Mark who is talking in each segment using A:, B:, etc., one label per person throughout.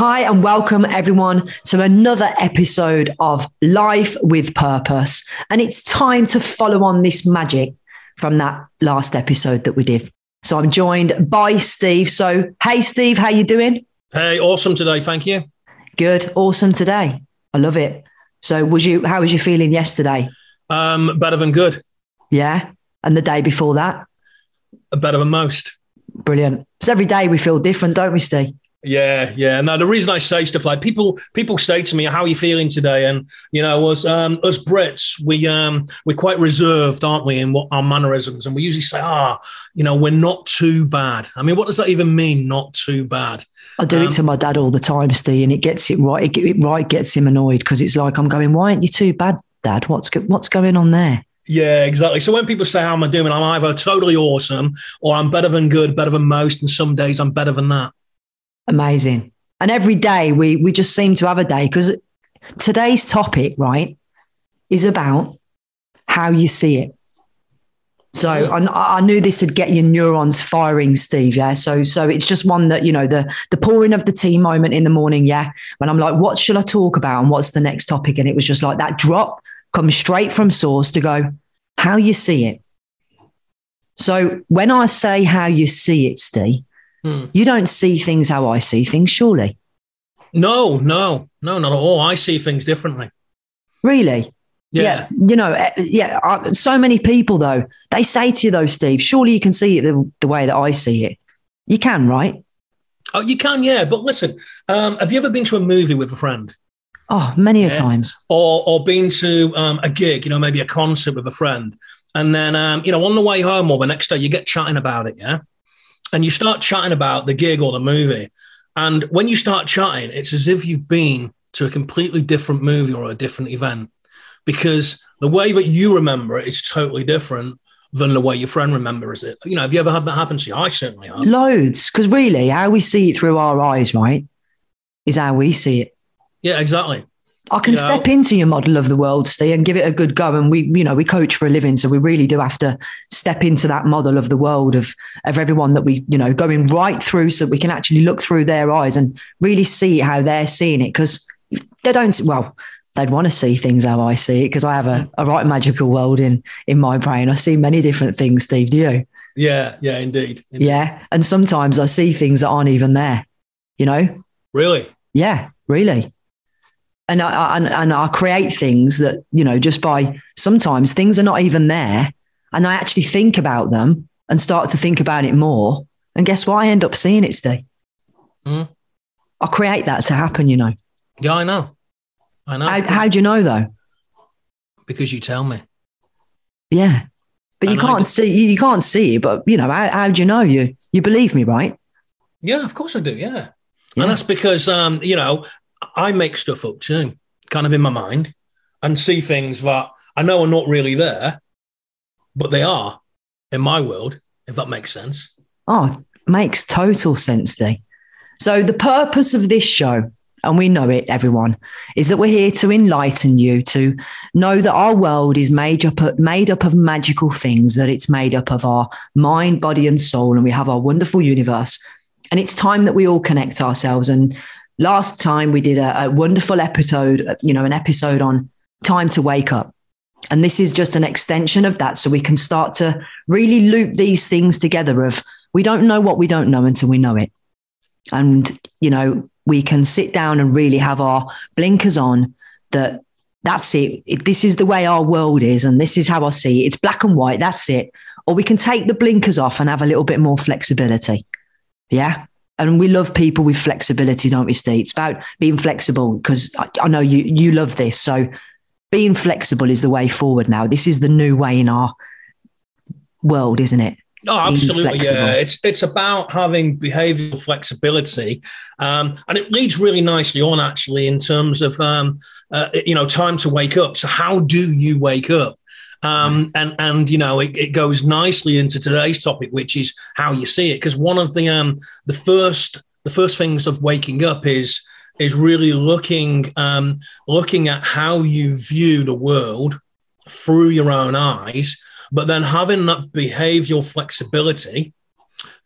A: Hi, and welcome everyone to another episode of Life with Purpose. And it's time to follow on this magic from that last episode that we did. So I'm joined by Steve. So, hey, Steve, how you doing?
B: Hey, awesome today. Thank you.
A: Good, awesome today. I love it. So, was you? How was you feeling yesterday?
B: Um, better than good.
A: Yeah, and the day before that,
B: better than most.
A: Brilliant. So every day we feel different, don't we, Steve?
B: Yeah, yeah. Now the reason I say stuff like people people say to me, "How are you feeling today?" And you know, us um, us Brits, we um, we're quite reserved, aren't we, in what our mannerisms, and we usually say, "Ah, you know, we're not too bad." I mean, what does that even mean? Not too bad.
A: I do um, it to my dad all the time, Steve, and it gets it right. It, it right gets him annoyed because it's like I'm going, "Why aren't you too bad, Dad? What's go- what's going on there?"
B: Yeah, exactly. So when people say how am I doing, I'm either totally awesome or I'm better than good, better than most, and some days I'm better than that.
A: Amazing. And every day we we just seem to have a day because today's topic, right, is about how you see it. So I, I, knew this would get your neurons firing, Steve. Yeah. So so it's just one that you know the the pouring of the tea moment in the morning. Yeah. When I'm like, what should I talk about and what's the next topic? And it was just like that drop comes straight from source to go how you see it. So when I say how you see it, Steve, Hmm. You don't see things how I see things, surely.
B: No, no, no, not at all. I see things differently.
A: Really?
B: Yeah. yeah.
A: You know, eh, yeah. So many people, though, they say to you, though, Steve, surely you can see it the, the way that I see it. You can, right?
B: Oh, you can, yeah. But listen, um, have you ever been to a movie with a friend?
A: Oh, many yeah. a times.
B: Or, or been to um, a gig, you know, maybe a concert with a friend. And then, um, you know, on the way home or the next day, you get chatting about it, yeah? and you start chatting about the gig or the movie. And when you start chatting, it's as if you've been to a completely different movie or a different event because the way that you remember it is totally different than the way your friend remembers it. You know, have you ever had that happen to you? I certainly have.
A: Loads. Because really, how we see it through our eyes, right, is how we see it.
B: Yeah, exactly.
A: I can you step know? into your model of the world, Steve, and give it a good go. And we, you know, we coach for a living, so we really do have to step into that model of the world of of everyone that we, you know, going right through, so we can actually look through their eyes and really see how they're seeing it. Because they don't, well, they'd want to see things how I see it because I have a, mm. a right magical world in in my brain. I see many different things, Steve. Do you?
B: Yeah, yeah, indeed. indeed.
A: Yeah, and sometimes I see things that aren't even there. You know?
B: Really?
A: Yeah, really and I, and, and I create things that, you know, just by sometimes things are not even there. And I actually think about them and start to think about it more. And guess what? I end up seeing it, Steve. Mm. I create that to happen, you know.
B: Yeah, I know. I know.
A: How, how do you know, though?
B: Because you tell me.
A: Yeah. But you can't see you can't see it, but you know, how, how do you know? You you believe me, right?
B: Yeah, of course I do, yeah. yeah. And that's because um, you know, I make stuff up too, kind of in my mind, and see things that I know are not really there, but they are in my world, if that makes sense.
A: Oh, makes total sense, Dee. So, the purpose of this show, and we know it, everyone, is that we're here to enlighten you to know that our world is made up, of, made up of magical things, that it's made up of our mind, body, and soul, and we have our wonderful universe. And it's time that we all connect ourselves and last time we did a, a wonderful episode, uh, you know, an episode on time to wake up. And this is just an extension of that. So we can start to really loop these things together of we don't know what we don't know until we know it. And, you know, we can sit down and really have our blinkers on that that's it. it. This is the way our world is. And this is how I see it. It's black and white. That's it. Or we can take the blinkers off and have a little bit more flexibility. Yeah and we love people with flexibility, don't we, Steve? It's about being flexible because I, I, know you you love this. So being flexible is the way forward now. This is the new way in our world, isn't it?
B: Oh, absolutely. Yeah, it's it's about having behavioural flexibility, um, and it leads really nicely on actually in terms of um, uh, you know time to wake up. So how do you wake up? Um, and and you know it, it, goes nicely into today's topic, which is how you see it. Because one of the um, the first the first things of waking up is is really looking um, looking at how you view the world through your own eyes, but then having that behavioral flexibility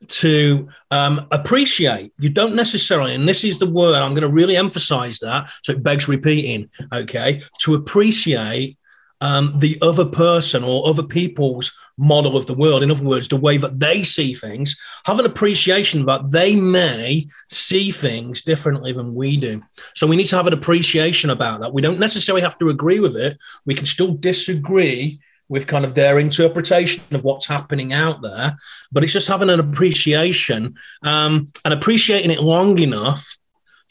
B: to um, appreciate. You don't necessarily, and this is the word I'm going to really emphasize that, so it begs repeating. Okay, to appreciate um, the other person or other people's model of the world. In other words, the way that they see things, have an appreciation that they may see things differently than we do. So we need to have an appreciation about that. We don't necessarily have to agree with it. We can still disagree with kind of their interpretation of what's happening out there. But it's just having an appreciation um, and appreciating it long enough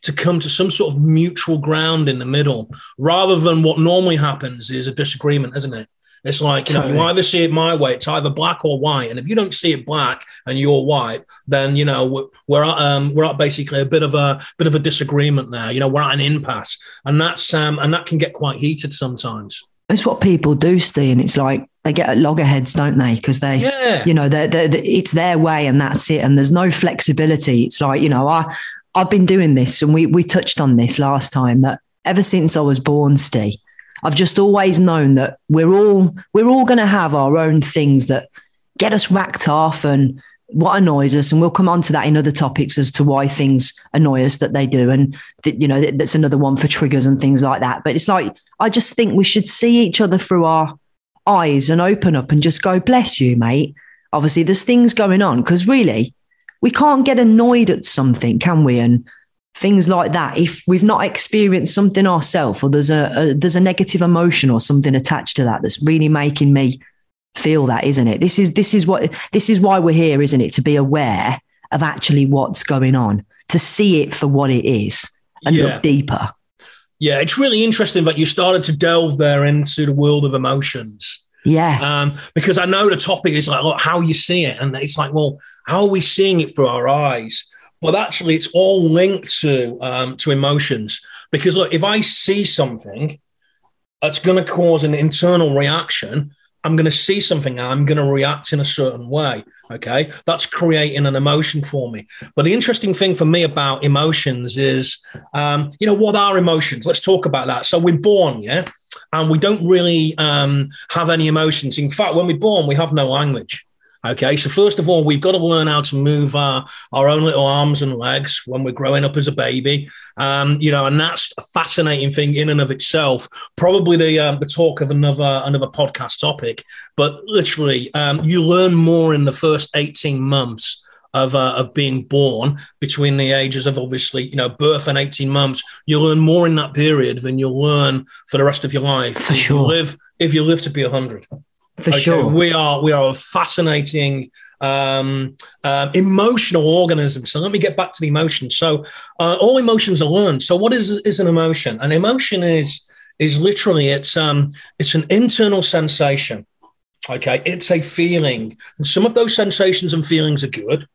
B: to come to some sort of mutual ground in the middle, rather than what normally happens is a disagreement, isn't it? It's like you know, you either see it my way, it's either black or white, and if you don't see it black and you're white, then you know we're, we're at, um, we're at basically a bit of a bit of a disagreement there. You know, we're at an impasse, and that's um, and that can get quite heated sometimes.
A: It's what people do, Steve, and it's like they get at loggerheads, don't they? Because they, yeah. you know, they're, they're, they're, it's their way and that's it, and there's no flexibility. It's like you know, I I've been doing this, and we we touched on this last time that ever since I was born, Steve I've just always known that we're all we're all going to have our own things that get us racked off and what annoys us, and we'll come on to that in other topics as to why things annoy us that they do, and th- you know that's another one for triggers and things like that. But it's like I just think we should see each other through our eyes and open up and just go, bless you, mate. Obviously, there's things going on because really, we can't get annoyed at something, can we? And things like that. If we've not experienced something ourselves or there's a, a, there's a negative emotion or something attached to that that's really making me feel that isn't it? This is this is what this is why we're here isn't it? To be aware of actually what's going on to see it for what it is and yeah. look deeper.
B: Yeah it's really interesting that you started to delve there into the world of emotions.
A: Yeah.
B: Um, because i know the topic is like look, how you see it. And it's like well how are we seeing it through our eyes? But actually it's all linked to um, to emotions. Because look if i see something that's going to cause an internal reaction i'm going to see something and i'm going to react in a certain way okay? That's creating an emotion for me. But the interesting thing for me about emotions is um, you know what are emotions? Let's talk about that. So we're born yeah? And we don't really um, have any emotions. In fact when we're born we have no language Okay, so first of all, we've got to learn how to move our, our own little arms and legs when we're growing up as a baby. Um, you know, and that's a fascinating thing in and of itself. Probably the um, the talk of another another podcast topic, but literally, um, you learn more in the first eighteen months of uh, of being born between the ages of obviously you know birth and 18 months you learn more in that period than you'll learn for the rest of your life
A: for sure
B: you live if you live to be 100
A: for okay, sure.
B: We are we are a fascinating um, um, emotional organism. So let me get back to the emotion. So uh, all emotions are learned. So what is is an emotion? An emotion is is literally it's um it's an internal sensation. Okay, it's a feeling, and some of those sensations and feelings are good,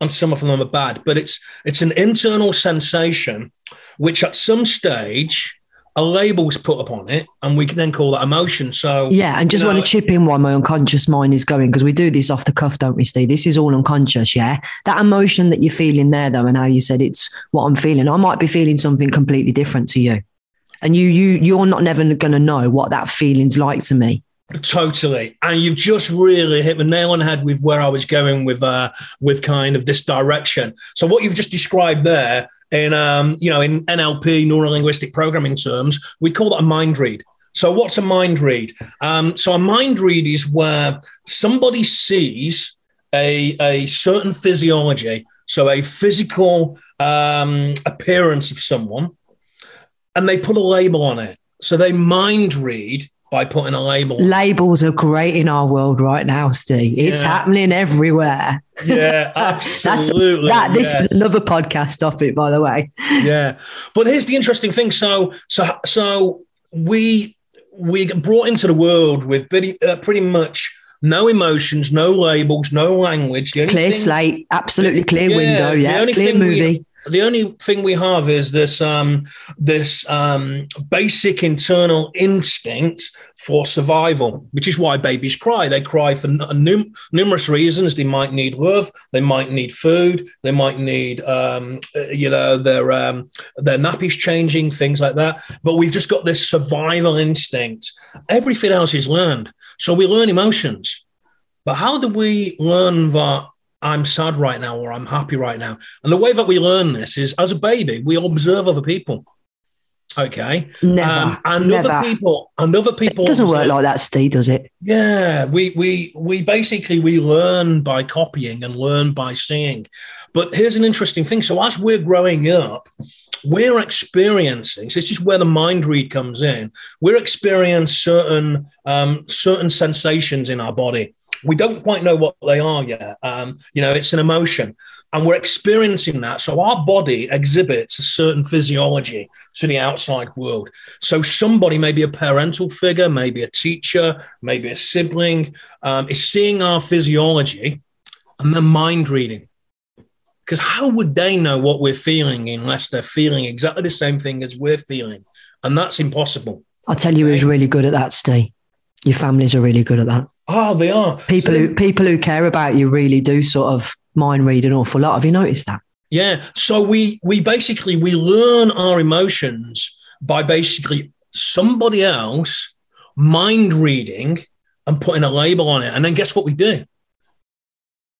B: and some of them are bad. But it's it's an internal sensation, which at some stage a label's put upon it, and we can then call that emotion. So
A: yeah, and just know, want to chip in while my unconscious mind is going because we do this off the cuff, don't we, Steve? This is all unconscious, yeah. That emotion that you're feeling there, though, and how you said it's what I'm feeling. I might be feeling something completely different to you, and you you you're not never going to know what that feeling's like to me.
B: Totally, and you've just really hit the nail on the head with where I was going with uh, with kind of this direction. So what you've just described there in um, you know in NLP neuro linguistic programming terms, we call that a mind read. So what's a mind read? Um, so a mind read is where somebody sees a a certain physiology, so a physical um, appearance of someone, and they put a label on it. So they mind read by putting a label.
A: Labels are great in our world right now, Steve. It's yeah. happening everywhere.
B: Yeah, absolutely.
A: that this yes. is another podcast topic, by the way.
B: Yeah, but here's the interesting thing. So, so, so we we get brought into the world with pretty, uh, pretty much no emotions, no labels, no language.
A: clear thing, slate, absolutely clear yeah, window. Yeah, clear movie. We,
B: the only thing we have is this um, this um, basic internal instinct for survival, which is why babies cry. They cry for num- numerous reasons. They might need love, they might need food, they might need um, you know their um, their nappies changing, things like that. But we've just got this survival instinct. Everything else is learned. So we learn emotions. But how do we learn that I'm sad right now or I'm happy right now? And the way that we learn this is as a baby, we observe other people. Okay.
A: Never. Um,
B: and
A: never.
B: other people and other people
A: It doesn't work like that, Steve, does it?
B: Yeah. We we we basically we learn by copying and learn by seeing. But here's an interesting thing. So as we're growing up, we're experiencing so this is where the mind read comes in we're experiencing certain um, certain sensations in our body we don't quite know what they are yet um, you know it's an emotion and we're experiencing that so our body exhibits a certain physiology to the outside world so somebody maybe a parental figure maybe a teacher maybe a sibling um, is seeing our physiology and then mind reading because how would they know what we're feeling unless they're feeling exactly the same thing as we're feeling? And that's impossible.
A: I'll tell you who's really good at that, Steve. Your families are really good at that.
B: Oh, they are.
A: People so, who people who care about you really do sort of mind read an awful lot. Have you noticed that?
B: Yeah. So we we basically we learn our emotions by basically somebody else mind reading and putting a label on it. And then guess what we do?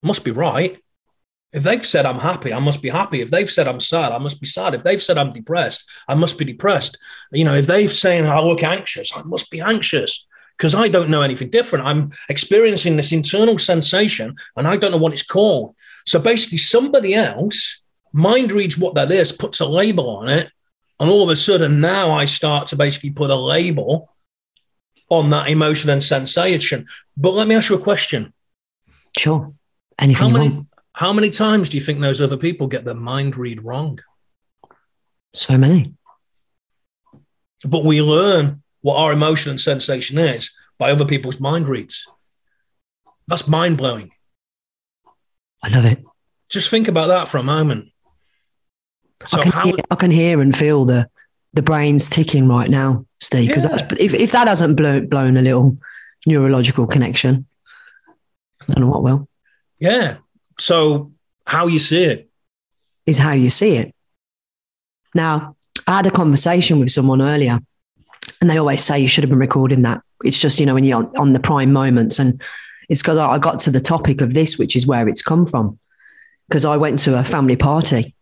B: Must be right. If they've said I'm happy, I must be happy. If they've said I'm sad, I must be sad. If they've said I'm depressed, I must be depressed. You know, if they've saying I look anxious, I must be anxious because I don't know anything different. I'm experiencing this internal sensation and I don't know what it's called. So basically, somebody else mind reads what that is, puts a label on it, and all of a sudden now I start to basically put a label on that emotion and sensation. But let me ask you a question.
A: Sure. Anything
B: how many. How many times do you think those other people get their mind read wrong?
A: So many.
B: But we learn what our emotion and sensation is by other people's mind reads. That's mind blowing.
A: I love it.
B: Just think about that for a moment.
A: So I can, how, hear, I can hear and feel the the brain's ticking right now, Steve. Because yeah. that's if, if that hasn't blown, blown a little neurological connection, I don't know what will.
B: Yeah, so, how you see it
A: is how you see it. Now, I had a conversation with someone earlier, and they always say you should have been recording that. It's just, you know, when you're on, on the prime moments. And it's because I got to the topic of this, which is where it's come from. Because I went to a family party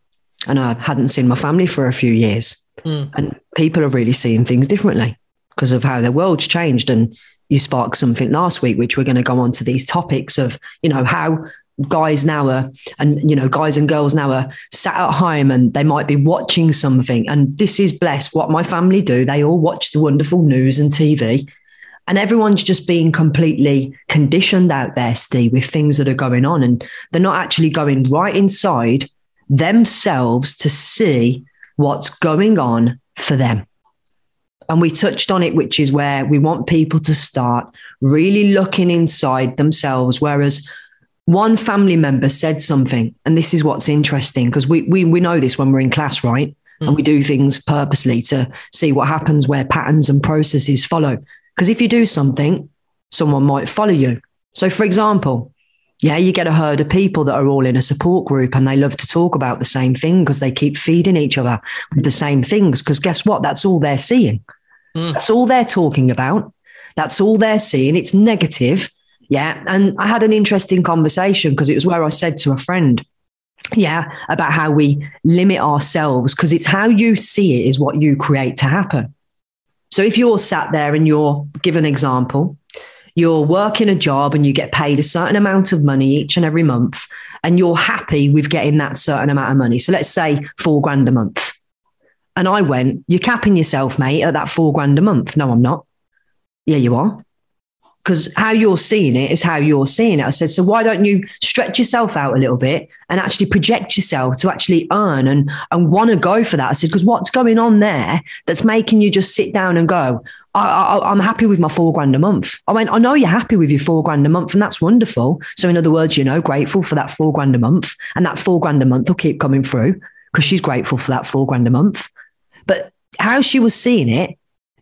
A: and I hadn't seen my family for a few years. Mm. And people are really seeing things differently because of how the world's changed. And you sparked something last week, which we're going to go on to these topics of, you know, how guys now are and you know guys and girls now are sat at home and they might be watching something. And this is blessed. What my family do they all watch the wonderful news and tv and everyone's just being completely conditioned out there steve with things that are going on. And they're not actually going right inside themselves to see what's going on for them. And we touched on it, which is where we want people to start really looking inside themselves. Whereas one family member said something, and this is what's interesting because we, we we know this when we're in class, right? Mm. And we do things purposely to see what happens where patterns and processes follow. Because if you do something, someone might follow you. So, for example, yeah, you get a herd of people that are all in a support group and they love to talk about the same thing because they keep feeding each other with the same things. Because guess what? That's all they're seeing. Mm. That's all they're talking about. That's all they're seeing. It's negative yeah. And I had an interesting conversation because it was where I said to a friend, yeah, about how we limit ourselves because it's how you see it is what you create to happen. So if you're sat there and you're, given an example, you're working a job and you get paid a certain amount of money each and every month, and you're happy with getting that certain amount of money. So let's say four grand a month. And I went, You're capping yourself, mate, at that four grand a month. No, I'm not. Yeah, you are because how you're seeing it is how you're seeing it. I said, so why don't you stretch yourself out a little bit and actually project yourself to actually earn and, and want to go for that? I said, because what's going on there that's making you just sit down and go, I, I'm happy with my four grand a month. I went, I know you're happy with your four grand a month, and that's wonderful. So, in other words, you know, grateful for that four grand a month, and that four grand a month will keep coming through because she's grateful for that four grand a month. But how she was seeing it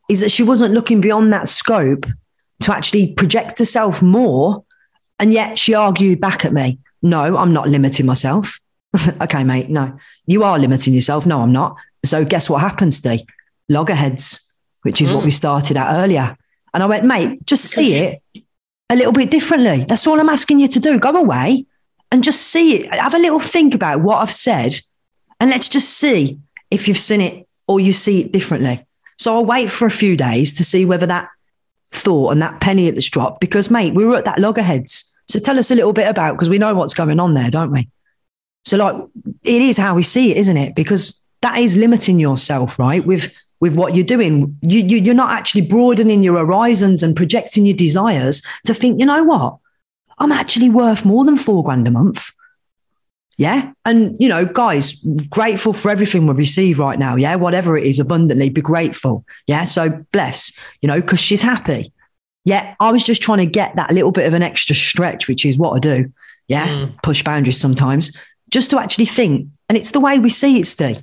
A: is that she wasn't looking beyond that scope to actually project herself more. And yet she argued back at me, no, I'm not limiting myself. okay, mate, no, you are limiting yourself. No, I'm not. So guess what happens, Steve? Loggerheads, which is mm. what we started at earlier. And I went, mate, just because see it. a little bit differently. That's all I'm asking you to do. Go away and just see it. Have a little think about what I've said and let's just see if you've seen it or you see it differently. So I'll wait for a few days to see whether that thought and that penny that's dropped, because mate, we were at that loggerheads. So tell us a little bit about because we know what's going on there, don't we? So like it is how we see it, isn't it? Because that is limiting yourself, right? With with what you're doing. You, you you're not actually broadening your horizons and projecting your desires to think, you know what? I'm actually worth more than four grand a month. Yeah. And, you know, guys, grateful for everything we receive right now. Yeah. Whatever it is, abundantly be grateful. Yeah. So bless, you know, because she's happy. Yeah. I was just trying to get that little bit of an extra stretch, which is what I do. Yeah. Mm. Push boundaries sometimes just to actually think. And it's the way we see it, Steve,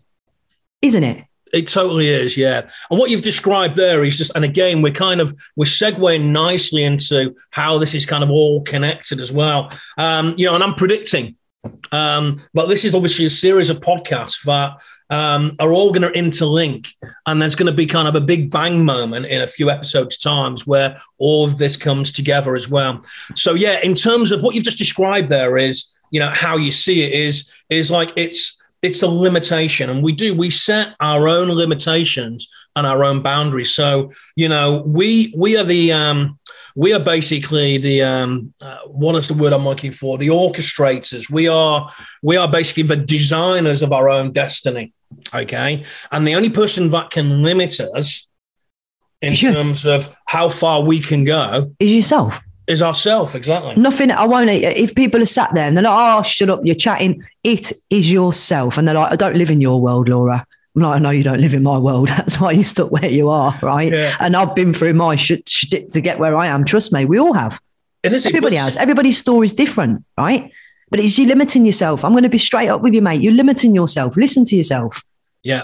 A: isn't it?
B: It totally is, yeah. And what you've described there is just, and again, we're kind of we're segueing nicely into how this is kind of all connected as well. Um, you know, and I'm predicting um, but this is obviously a series of podcasts that um, are all going to interlink, and there's going to be kind of a big bang moment in a few episodes' times where all of this comes together as well. So, yeah, in terms of what you've just described, there is, you know, how you see it is is like it's it's a limitation, and we do we set our own limitations and our own boundaries. So, you know, we we are the um, we are basically the um, uh, what is the word I'm looking for? The orchestrators. We are we are basically the designers of our own destiny. Okay, and the only person that can limit us in terms of how far we can go
A: is yourself.
B: Is ourself exactly?
A: Nothing. I won't. If people are sat there and they're like, "Oh, shut up, you're chatting," it is yourself, and they're like, "I don't live in your world, Laura." I'm like, I know you don't live in my world. That's why you stuck where you are, right? Yeah. And I've been through my shit, shit to get where I am. Trust me, we all have. It is. Everybody has. Everybody's story is different, right? But it's you limiting yourself. I'm going to be straight up with you, mate. You're limiting yourself. Listen to yourself.
B: Yeah.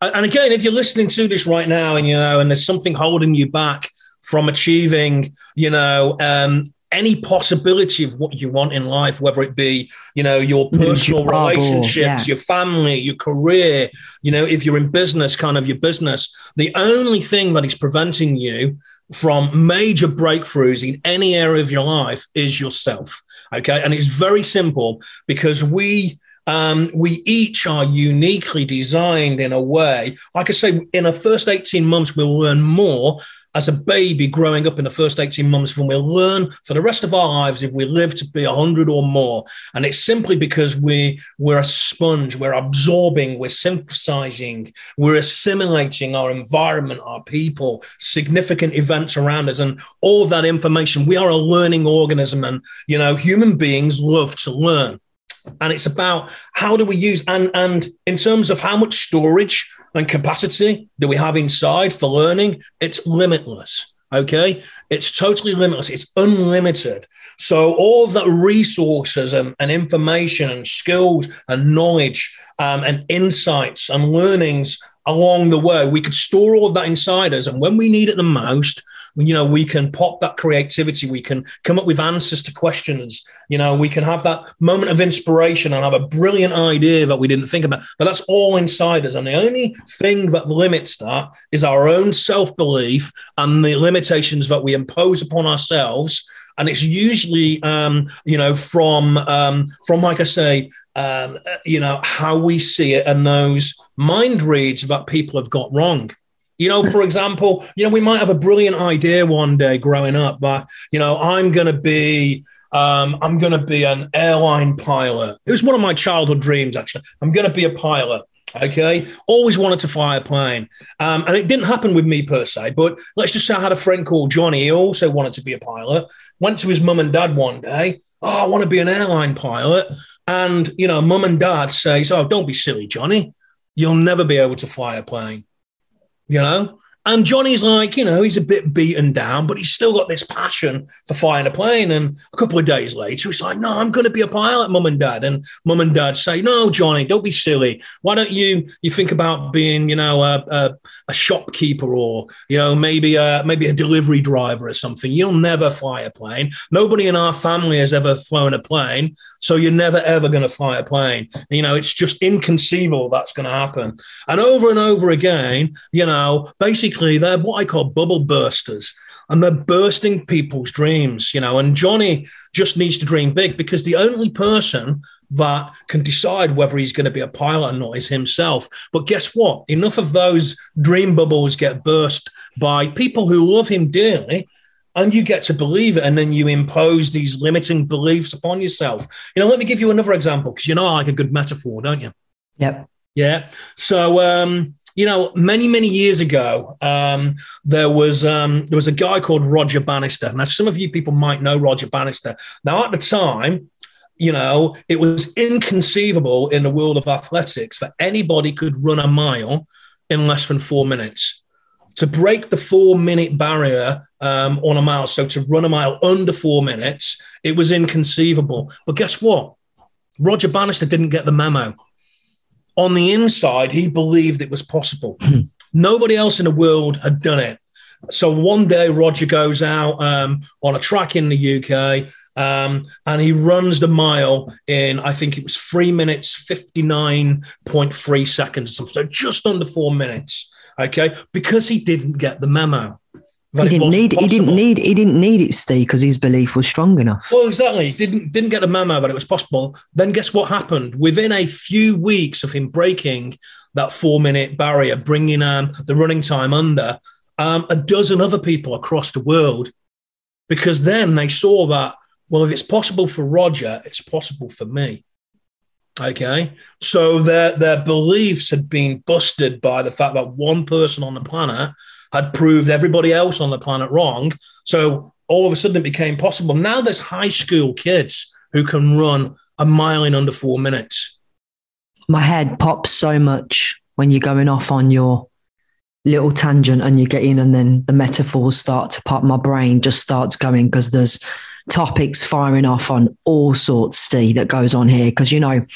B: And again, if you're listening to this right now and you know, and there's something holding you back from achieving, you know, um, any possibility of what you want in life, whether it be, you know, your personal relationships, yeah. your family, your career, you know, if you're in business, kind of your business, the only thing that is preventing you from major breakthroughs in any area of your life is yourself. Okay. And it's very simple because we, um, we each are uniquely designed in a way. Like I say, in the first 18 months, we'll learn more as a baby growing up in the first 18 months when we'll learn for the rest of our lives if we live to be 100 or more. And it's simply because we we're a sponge. We're absorbing. We're synthesizing. We're assimilating our environment our people significant events around us and all that information. We are a learning organism and you know human beings love to learn. And it's about how do we use and and in terms of how much storage and capacity that we have inside for learning, it's limitless. Okay. It's totally limitless. It's unlimited. So all of the resources and, and information and skills and knowledge um, and insights and learnings along the way, we could store all of that inside us. And when we need it the most, you know, we can pop that creativity. We can come up with answers to questions. You know, we can have that moment of inspiration and have a brilliant idea that we didn't think about. But that's all inside us. And the only thing that limits that is our own self belief and the limitations that we impose upon ourselves and it's usually um, you know from um, from like I say um, you know how we see it and those mind reads that people have got wrong. You know, for example, you know, we might have a brilliant idea one day growing up, but you know, I'm going to be, um, I'm going to be an airline pilot. It was one of my childhood dreams, actually. I'm going to be a pilot. Okay, always wanted to fly a plane, um, and it didn't happen with me per se. But let's just say I had a friend called Johnny. He also wanted to be a pilot. Went to his mum and dad one day. Oh, I want to be an airline pilot. And you know, mum and dad says, "Oh, don't be silly, Johnny. You'll never be able to fly a plane." You know? And Johnny's like, you know, he's a bit beaten down, but he's still got this passion for flying a plane. And a couple of days later, he's like, no, I'm going to be a pilot, mum and dad. And mum and dad say, no, Johnny, don't be silly. Why don't you you think about being, you know, a, a, a shopkeeper or, you know, maybe a, maybe a delivery driver or something? You'll never fly a plane. Nobody in our family has ever flown a plane. So you're never, ever going to fly a plane. You know, it's just inconceivable that's going to happen. And over and over again, you know, basically, they're what I call bubble bursters. and they're bursting people's dreams, you know. And Johnny just needs to dream big because the only person that can decide whether he's going to be a pilot or not is himself. But guess what? Enough of those dream bubbles get burst by people who love him dearly. And you get to believe it, and then you impose these limiting beliefs upon yourself. You know, let me give you another example because you know I like a good metaphor, don't you?
A: Yep.
B: Yeah. So, um, you know, many many years ago, um, there was um, there was a guy called Roger Bannister. Now, some of you people might know Roger Bannister. Now, at the time, you know, it was inconceivable in the world of athletics that anybody could run a mile in less than four minutes. To break the four minute barrier um, on a mile, so to run a mile under four minutes, it was inconceivable. But guess what? Roger Bannister didn't get the memo on the inside, he believed it was possible. Hmm. Nobody else in the world had done it. So one day, Roger goes out um, on a track in the UK um, and he runs the mile in, I think it was three minutes, 59.3 seconds, or something. so just under four minutes. Okay. Because he didn't get the memo.
A: He didn't need. Possible. He didn't need. He didn't need it, Steve, because his belief was strong enough.
B: Well, exactly. He didn't didn't get the memo, but it was possible. Then guess what happened? Within a few weeks of him breaking that four minute barrier, bringing um, the running time under, um, a dozen other people across the world, because then they saw that well, if it's possible for Roger, it's possible for me. Okay, so their their beliefs had been busted by the fact that one person on the planet had proved everybody else on the planet wrong. So all of a sudden it became possible. Now there's high school kids who can run a mile in under four minutes.
A: My head pops so much when you're going off on your little tangent and you get in and then the metaphors start to pop. My brain just starts going because there's topics firing off on all sorts, Steve, that goes on here. Because, you know,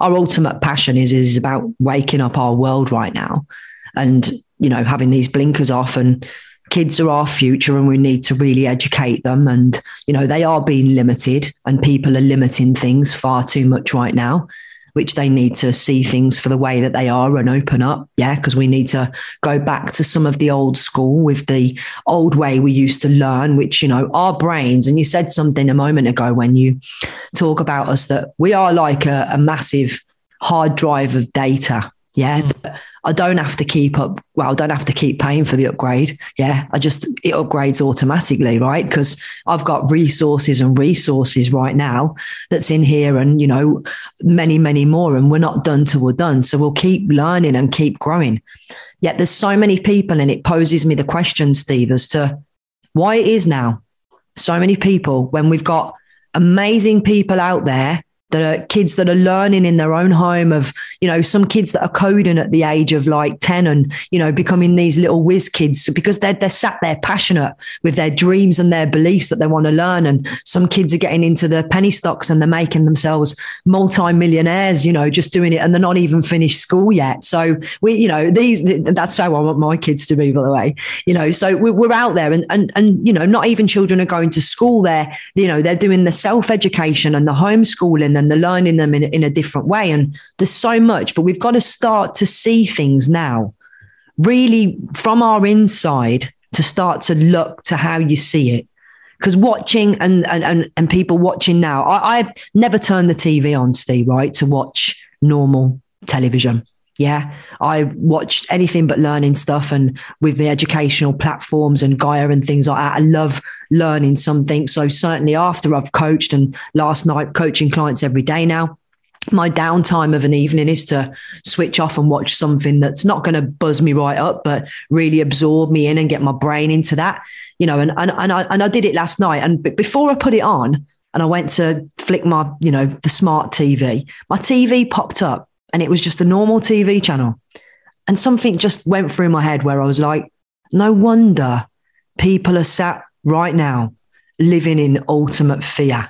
A: our ultimate passion is, is about waking up our world right now. And you know, having these blinkers off and kids are our future and we need to really educate them. And, you know, they are being limited and people are limiting things far too much right now, which they need to see things for the way that they are and open up. Yeah. Because we need to go back to some of the old school with the old way we used to learn, which, you know, our brains. And you said something a moment ago when you talk about us that we are like a, a massive hard drive of data. Yeah. Mm. I don't have to keep up. Well, I don't have to keep paying for the upgrade. Yeah, I just it upgrades automatically, right? Because I've got resources and resources right now that's in here, and you know, many, many more, and we're not done till we're done. So we'll keep learning and keep growing. Yet there's so many people, and it poses me the question, Steve, as to why it is now so many people when we've got amazing people out there that are kids that are learning in their own home of, you know, some kids that are coding at the age of like 10 and, you know, becoming these little whiz kids because they're, they're sat there passionate with their dreams and their beliefs that they want to learn. And some kids are getting into the penny stocks and they're making themselves multi-millionaires, you know, just doing it and they're not even finished school yet. So we, you know, these, that's how I want my kids to be, by the way, you know, so we're out there and, and, and, you know, not even children are going to school there, you know, they're doing the self-education and the homeschooling and and they're learning them in, in a different way. And there's so much, but we've got to start to see things now, really from our inside to start to look to how you see it. Because watching and, and, and, and people watching now, I, I've never turned the TV on, Steve, right, to watch normal television. Yeah, I watched anything but learning stuff and with the educational platforms and Gaia and things like that. I love learning something. So, certainly after I've coached and last night coaching clients every day now, my downtime of an evening is to switch off and watch something that's not going to buzz me right up, but really absorb me in and get my brain into that. You know, and, and, and, I, and I did it last night. And before I put it on, and I went to flick my, you know, the smart TV, my TV popped up and it was just a normal TV channel. And something just went through my head where I was like, no wonder people are sat right now living in ultimate fear.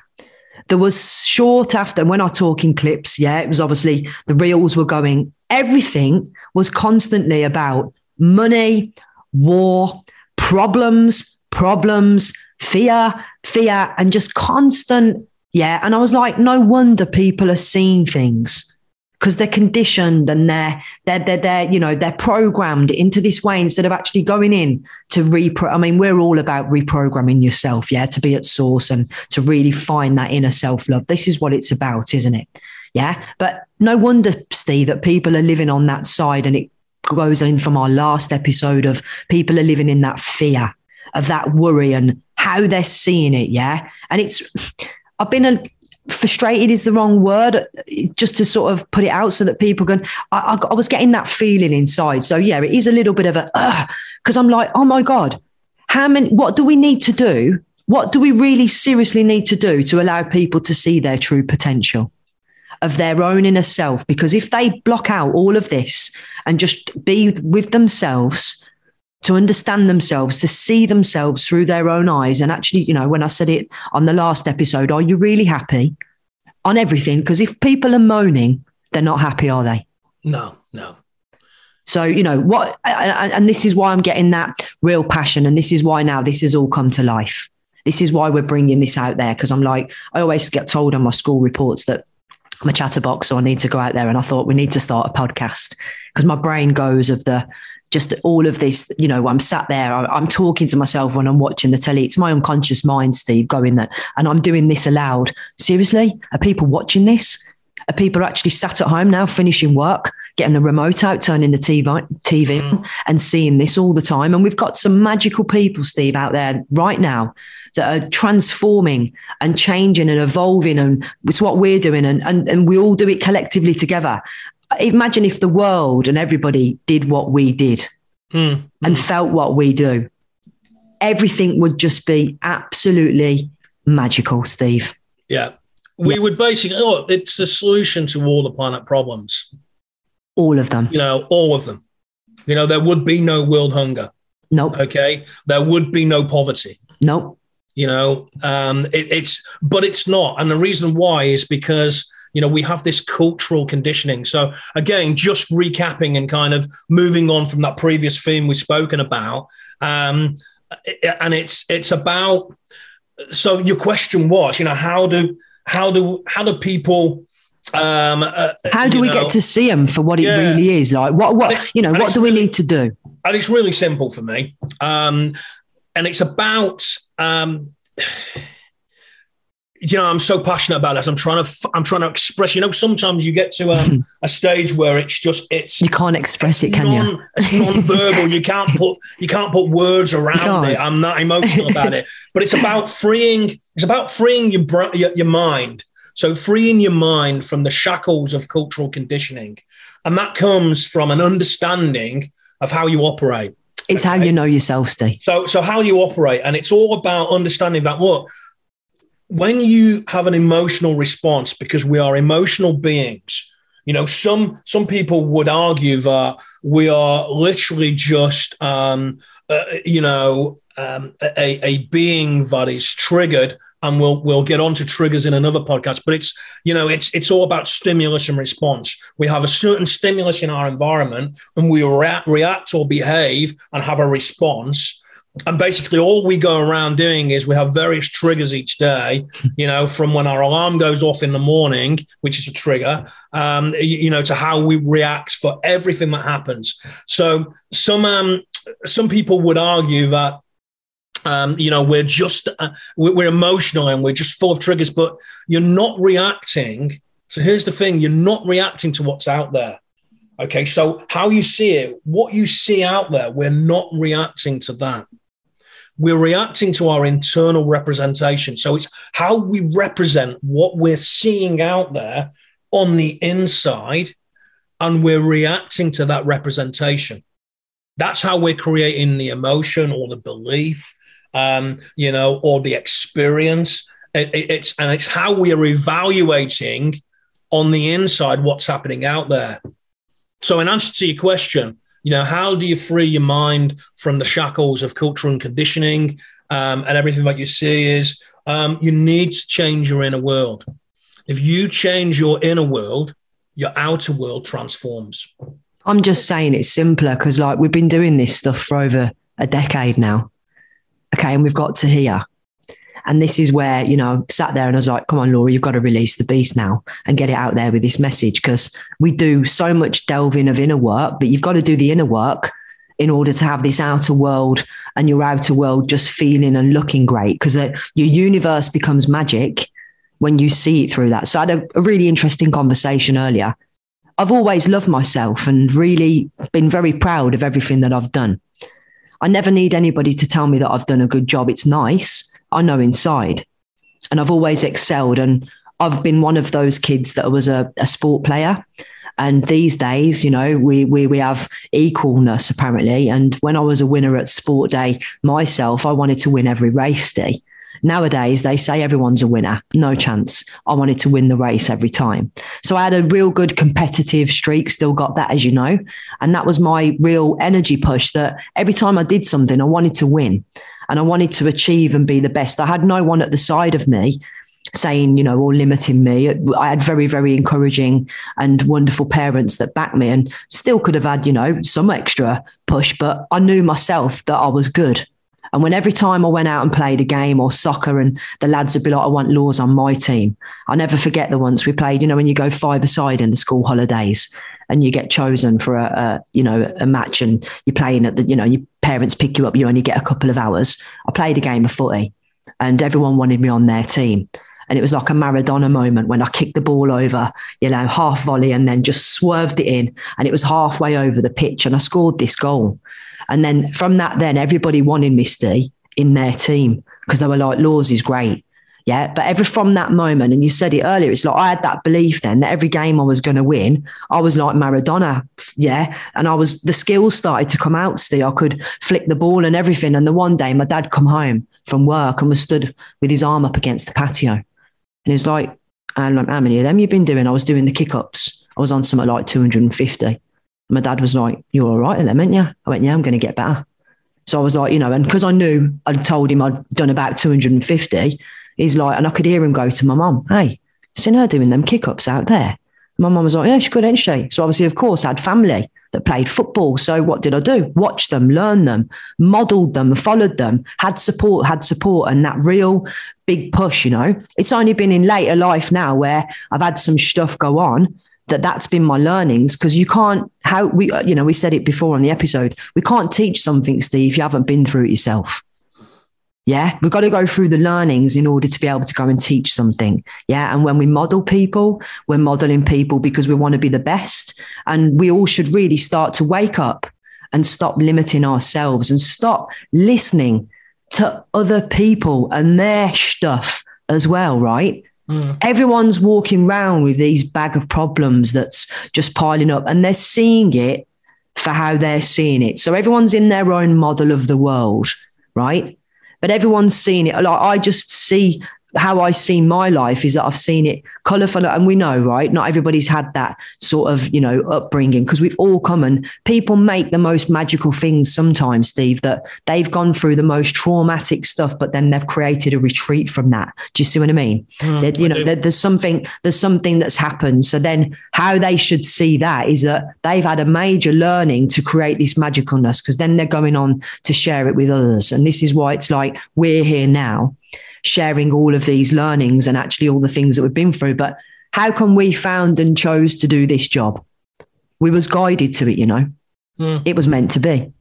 A: There was short after, when I talk in clips, yeah, it was obviously the reels were going, everything was constantly about money, war, problems, problems, fear, fear, and just constant, yeah. And I was like, no wonder people are seeing things because they're conditioned and they're they're they're they're you know they're programmed into this way instead of actually going in to repro. I mean, we're all about reprogramming yourself, yeah, to be at source and to really find that inner self love. This is what it's about, isn't it? Yeah, but no wonder, Steve, that people are living on that side, and it goes in from our last episode of people are living in that fear of that worry and how they're seeing it. Yeah, and it's I've been a frustrated is the wrong word just to sort of put it out so that people can I, I, I was getting that feeling inside. So yeah it is a little bit of a because i'm like oh my god how many what do we need to do? What do we really seriously need to do to allow people to see their true potential of their own inner self? Because if they block out all of this and just be with themselves to understand themselves, to see themselves through their own eyes. And actually, you know, when I said it on the last episode, are you really happy on everything? Because if people are moaning, they're not happy, are they?
B: No, no.
A: So, you know, what, and this is why I'm getting that real passion. And this is why now this has all come to life. This is why we're bringing this out there. Cause I'm like, I always get told on my school reports that I'm a chatterbox, so I need to go out there. And I thought we need to start a podcast because my brain goes of the, just all of this, you know, I'm sat there, I'm talking to myself when I'm watching the telly. It's my unconscious mind, Steve, going that, and I'm doing this aloud. Seriously, are people watching this? Are people actually sat at home now, finishing work, getting the remote out, turning the TV, TV mm. and seeing this all the time? And we've got some magical people, Steve, out there right now that are transforming and changing and evolving. And it's what we're doing. And, and, and we all do it collectively together imagine if the world and everybody did what we did mm, and mm. felt what we do. Everything would just be absolutely magical, Steve.
B: Yeah. We yeah. would basically, look, it's the solution to all the planet problems.
A: All of them.
B: You know, all of them. You know, there would be no world hunger.
A: Nope.
B: Okay. There would be no poverty.
A: Nope.
B: You know, um, it, it's, but it's not. And the reason why is because you know, we have this cultural conditioning. So again, just recapping and kind of moving on from that previous theme we've spoken about. Um, and it's it's about so your question was, you know, how do how do how do people um, uh,
A: how do we know, get to see them for what it yeah. really is like what what it, you know what do we need to do
B: and it's really simple for me um, and it's about um, you know, I'm so passionate about this. I'm trying to, I'm trying to express. You know, sometimes you get to um, a stage where it's just, it's
A: you can't express it, can non, you?
B: It's non-verbal. you can't put, you can't put words around it. I'm not emotional about it, but it's about freeing. It's about freeing your your, your mind. So freeing your mind from the shackles of cultural conditioning, and that comes from an understanding of how you operate.
A: It's okay? how you know yourself, Steve.
B: So, so how you operate, and it's all about understanding that. Look when you have an emotional response, because we are emotional beings, you know, some some people would argue that we are literally just, um, uh, you know, um, a, a being that is triggered and we'll we'll get on to triggers in another podcast but it's you know it's it's all about stimulus and response. We have a certain stimulus in our environment and we react, react or behave and have a response and basically all we go around doing is we have various triggers each day you know from when our alarm goes off in the morning which is a trigger um, you, know to how we react for everything that happens. So some um, some people would argue that um, you know we're just uh, we're emotional and we're just full of triggers but you're not reacting. So here's the thing you're not reacting to what's out there. Okay so how you see it what you see out there we're not reacting to that we're reacting to our internal representation. So it's how we represent what we're seeing out there on the inside, and we're reacting to that representation. That's how we're creating the emotion or the belief, um, you know, or the experience. It, it, it's and it's how we are evaluating on the inside what's happening out there. So, in answer to your question, you know, how do you free your mind from the shackles of culture and conditioning um, and everything that you see is um, you need to change your inner world. If you change your inner world, your outer world transforms.
A: I'm just saying it's simpler because, like, we've been doing this stuff for over a decade now. Okay. And we've got to here. And this is where, you know, I sat there and I was like, come on, Laura, you've got to release the beast now and get it out there with this message because we do so much delving of inner work that you've got to do the inner work in order to have this outer world and your outer world just feeling and looking great because your universe becomes magic when you see it through that. So I had a, a really interesting conversation earlier. I've always loved myself and really been very proud of everything that I've done. I never need anybody to tell me that I've done a good job. It's nice. I know inside. And I've always excelled. And I've been one of those kids that was a, a sport player. And these days, you know, we, we we have equalness apparently. And when I was a winner at sport day myself, I wanted to win every race day. Nowadays, they say everyone's a winner. No chance. I wanted to win the race every time. So I had a real good competitive streak, still got that, as you know. And that was my real energy push that every time I did something, I wanted to win and I wanted to achieve and be the best. I had no one at the side of me saying, you know, or limiting me. I had very, very encouraging and wonderful parents that backed me and still could have had, you know, some extra push, but I knew myself that I was good and when every time I went out and played a game or soccer and the lads would be like, I want laws on my team. I'll never forget the ones we played, you know, when you go five aside in the school holidays and you get chosen for a, a, you know a match and you're playing at the you know your parents pick you up you only get a couple of hours i played a game of footy and everyone wanted me on their team and it was like a maradona moment when i kicked the ball over you know half volley and then just swerved it in and it was halfway over the pitch and i scored this goal and then from that, then everybody wanted Misty in their team because they were like, Laws is great. Yeah. But every from that moment, and you said it earlier, it's like I had that belief then that every game I was going to win, I was like Maradona. Yeah. And I was, the skills started to come out, Steve. I could flick the ball and everything. And the one day my dad come home from work and was stood with his arm up against the patio. And he was like, and like, how many of them you've been doing? I was doing the kick ups. I was on something like 250 my dad was like, You're all right at them, aren't you? I went, Yeah, I'm going to get better. So I was like, you know, and because I knew I'd told him I'd done about 250, he's like, and I could hear him go to my mum, Hey, seen her doing them kick ups out there. My mum was like, Yeah, she's good, ain't she? So obviously, of course, I had family that played football. So what did I do? Watch them, learn them, modeled them, followed them, had support, had support, and that real big push, you know. It's only been in later life now where I've had some stuff go on that that's been my learnings because you can't how we you know we said it before on the episode we can't teach something steve you haven't been through it yourself yeah we've got to go through the learnings in order to be able to go and teach something yeah and when we model people we're modeling people because we want to be the best and we all should really start to wake up and stop limiting ourselves and stop listening to other people and their stuff as well right Mm. Everyone's walking around with these bag of problems that's just piling up and they're seeing it for how they're seeing it. So everyone's in their own model of the world, right? But everyone's seeing it. Like I just see how I see my life is that I've seen it colourful. And we know, right? Not everybody's had that sort of, you know, upbringing because we've all come and people make the most magical things sometimes, Steve, that they've gone through the most traumatic stuff, but then they've created a retreat from that. Do you see what I mean? Mm, you know, there's something, there's something that's happened. So then how they should see that is that they've had a major learning to create this magicalness because then they're going on to share it with others. And this is why it's like we're here now sharing all of these learnings and actually all the things that we've been through. But how come we found and chose to do this job? We was guided to it, you know. Mm. It was meant to be.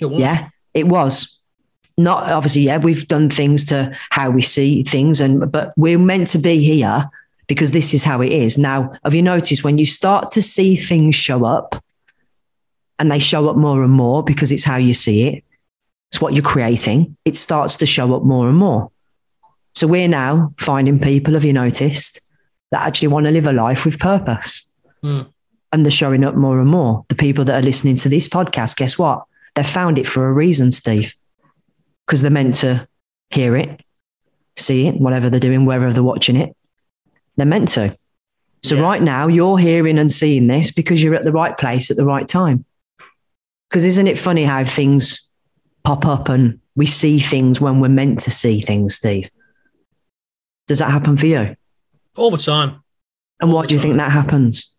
A: It yeah, it was. Not obviously, yeah, we've done things to how we see things, and but we're meant to be here because this is how it is. Now, have you noticed when you start to see things show up and they show up more and more because it's how you see it, it's what you're creating, it starts to show up more and more. So we're now finding people, have you noticed, that actually want to live a life with purpose. Mm. And they're showing up more and more. The people that are listening to this podcast, guess what? They've found it for a reason, Steve, because they're meant to hear it, see it, whatever they're doing, wherever they're watching it. They're meant to. So yeah. right now, you're hearing and seeing this because you're at the right place at the right time. Because isn't it funny how things pop up and we see things when we're meant to see things, Steve? Does that happen for you?
B: All the time.
A: And why do you think that happens?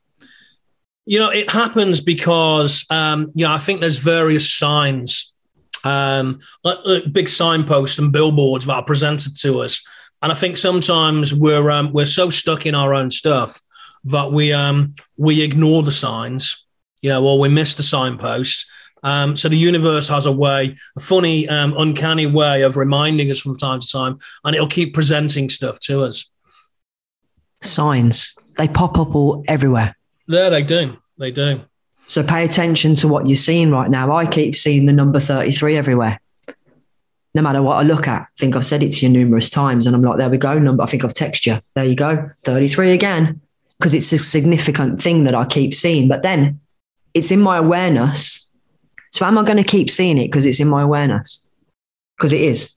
B: You know, it happens because, um, you know, I think there's various signs um, like, like big signposts and billboards that are presented to us. And I think sometimes we're um, we're so stuck in our own stuff that we um, we ignore the signs, you know, or we miss the signposts. Um, so the universe has a way, a funny, um, uncanny way of reminding us from time to time, and it'll keep presenting stuff to us.
A: Signs they pop up all everywhere.
B: Yeah, they do. They do.
A: So pay attention to what you're seeing right now. I keep seeing the number 33 everywhere. No matter what I look at, I think I've said it to you numerous times, and I'm like, there we go, number. I think I've texted you. There you go, 33 again, because it's a significant thing that I keep seeing. But then it's in my awareness. So am I going to keep seeing it because it's in my awareness? Because it is.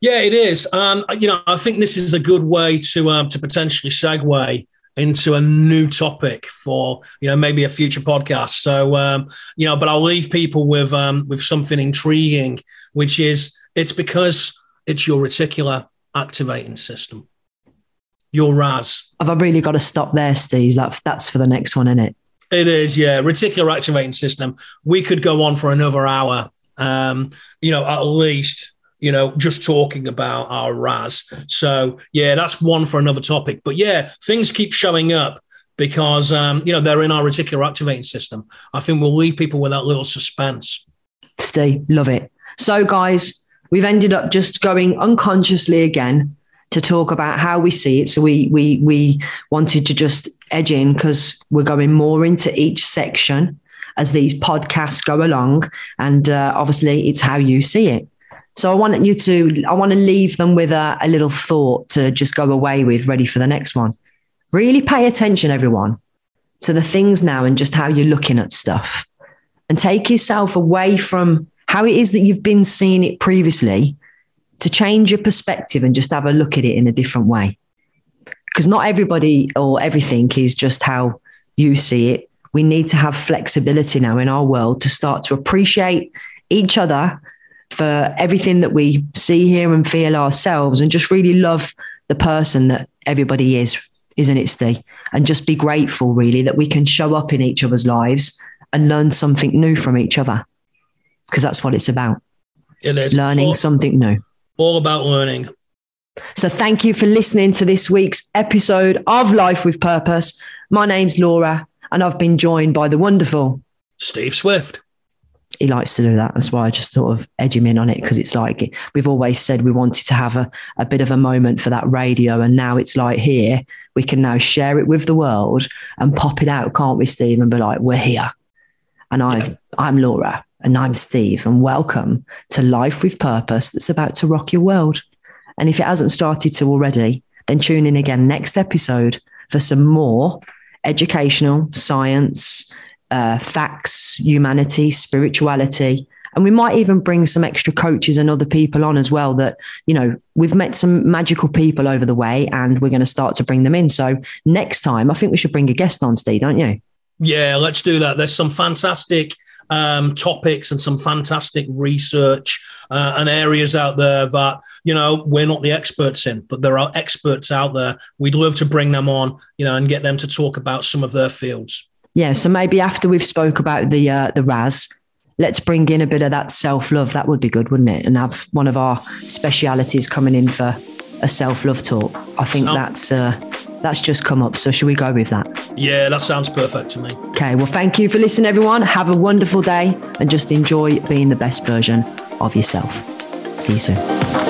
B: Yeah, it is. Um, you know, I think this is a good way to um, to potentially segue into a new topic for you know maybe a future podcast. So um, you know, but I'll leave people with um, with something intriguing, which is it's because it's your reticular activating system, your RAS.
A: Have I really got to stop there, Steve? That that's for the next one, isn't it?
B: It is, yeah. Reticular activating system. We could go on for another hour. Um, you know, at least you know, just talking about our RAS. So, yeah, that's one for another topic. But yeah, things keep showing up because, um, you know, they're in our reticular activating system. I think we'll leave people with that little suspense.
A: Steve, love it. So, guys, we've ended up just going unconsciously again to talk about how we see it. So we we we wanted to just edge in because we're going more into each section as these podcasts go along, and uh, obviously it's how you see it. So I want you to, I want to leave them with a, a little thought to just go away with, ready for the next one. Really pay attention, everyone, to the things now and just how you're looking at stuff. And take yourself away from how it is that you've been seeing it previously to change your perspective and just have a look at it in a different way. Because not everybody or everything is just how you see it. We need to have flexibility now in our world to start to appreciate each other for everything that we see, hear, and feel ourselves, and just really love the person that everybody is, isn't it, Steve? And just be grateful, really, that we can show up in each other's lives and learn something new from each other, because that's what it's about.
B: It is
A: learning all, something new.
B: All about learning.
A: So, thank you for listening to this week's episode of Life with Purpose. My name's Laura, and I've been joined by the wonderful
B: Steve Swift
A: he likes to do that. That's why I just sort of edge him in on it because it's like we've always said we wanted to have a, a bit of a moment for that radio. And now it's like here, we can now share it with the world and pop it out, can't we, Steve? And be like, we're here. And i yeah. I'm Laura and I'm Steve. And welcome to Life with Purpose that's about to rock your world. And if it hasn't started to already, then tune in again next episode for some more educational, science, uh, facts, humanity, spirituality. And we might even bring some extra coaches and other people on as well that, you know, we've met some magical people over the way and we're going to start to bring them in. So next time, I think we should bring a guest on, Steve, don't you?
B: Yeah, let's do that. There's some fantastic um, topics and some fantastic research uh, and areas out there that you know we're not the experts in, but there are experts out there. We'd love to bring them on, you know, and get them to talk about some of their fields
A: yeah, so maybe after we've spoke about the uh, the RAS, let's bring in a bit of that self love. That would be good, wouldn't it? And have one of our specialities coming in for a self love talk. I think that's uh, that's just come up. So should we go with that?
B: Yeah, that sounds perfect to me.
A: Okay, well, thank you for listening, everyone. Have a wonderful day and just enjoy being the best version of yourself. See you soon.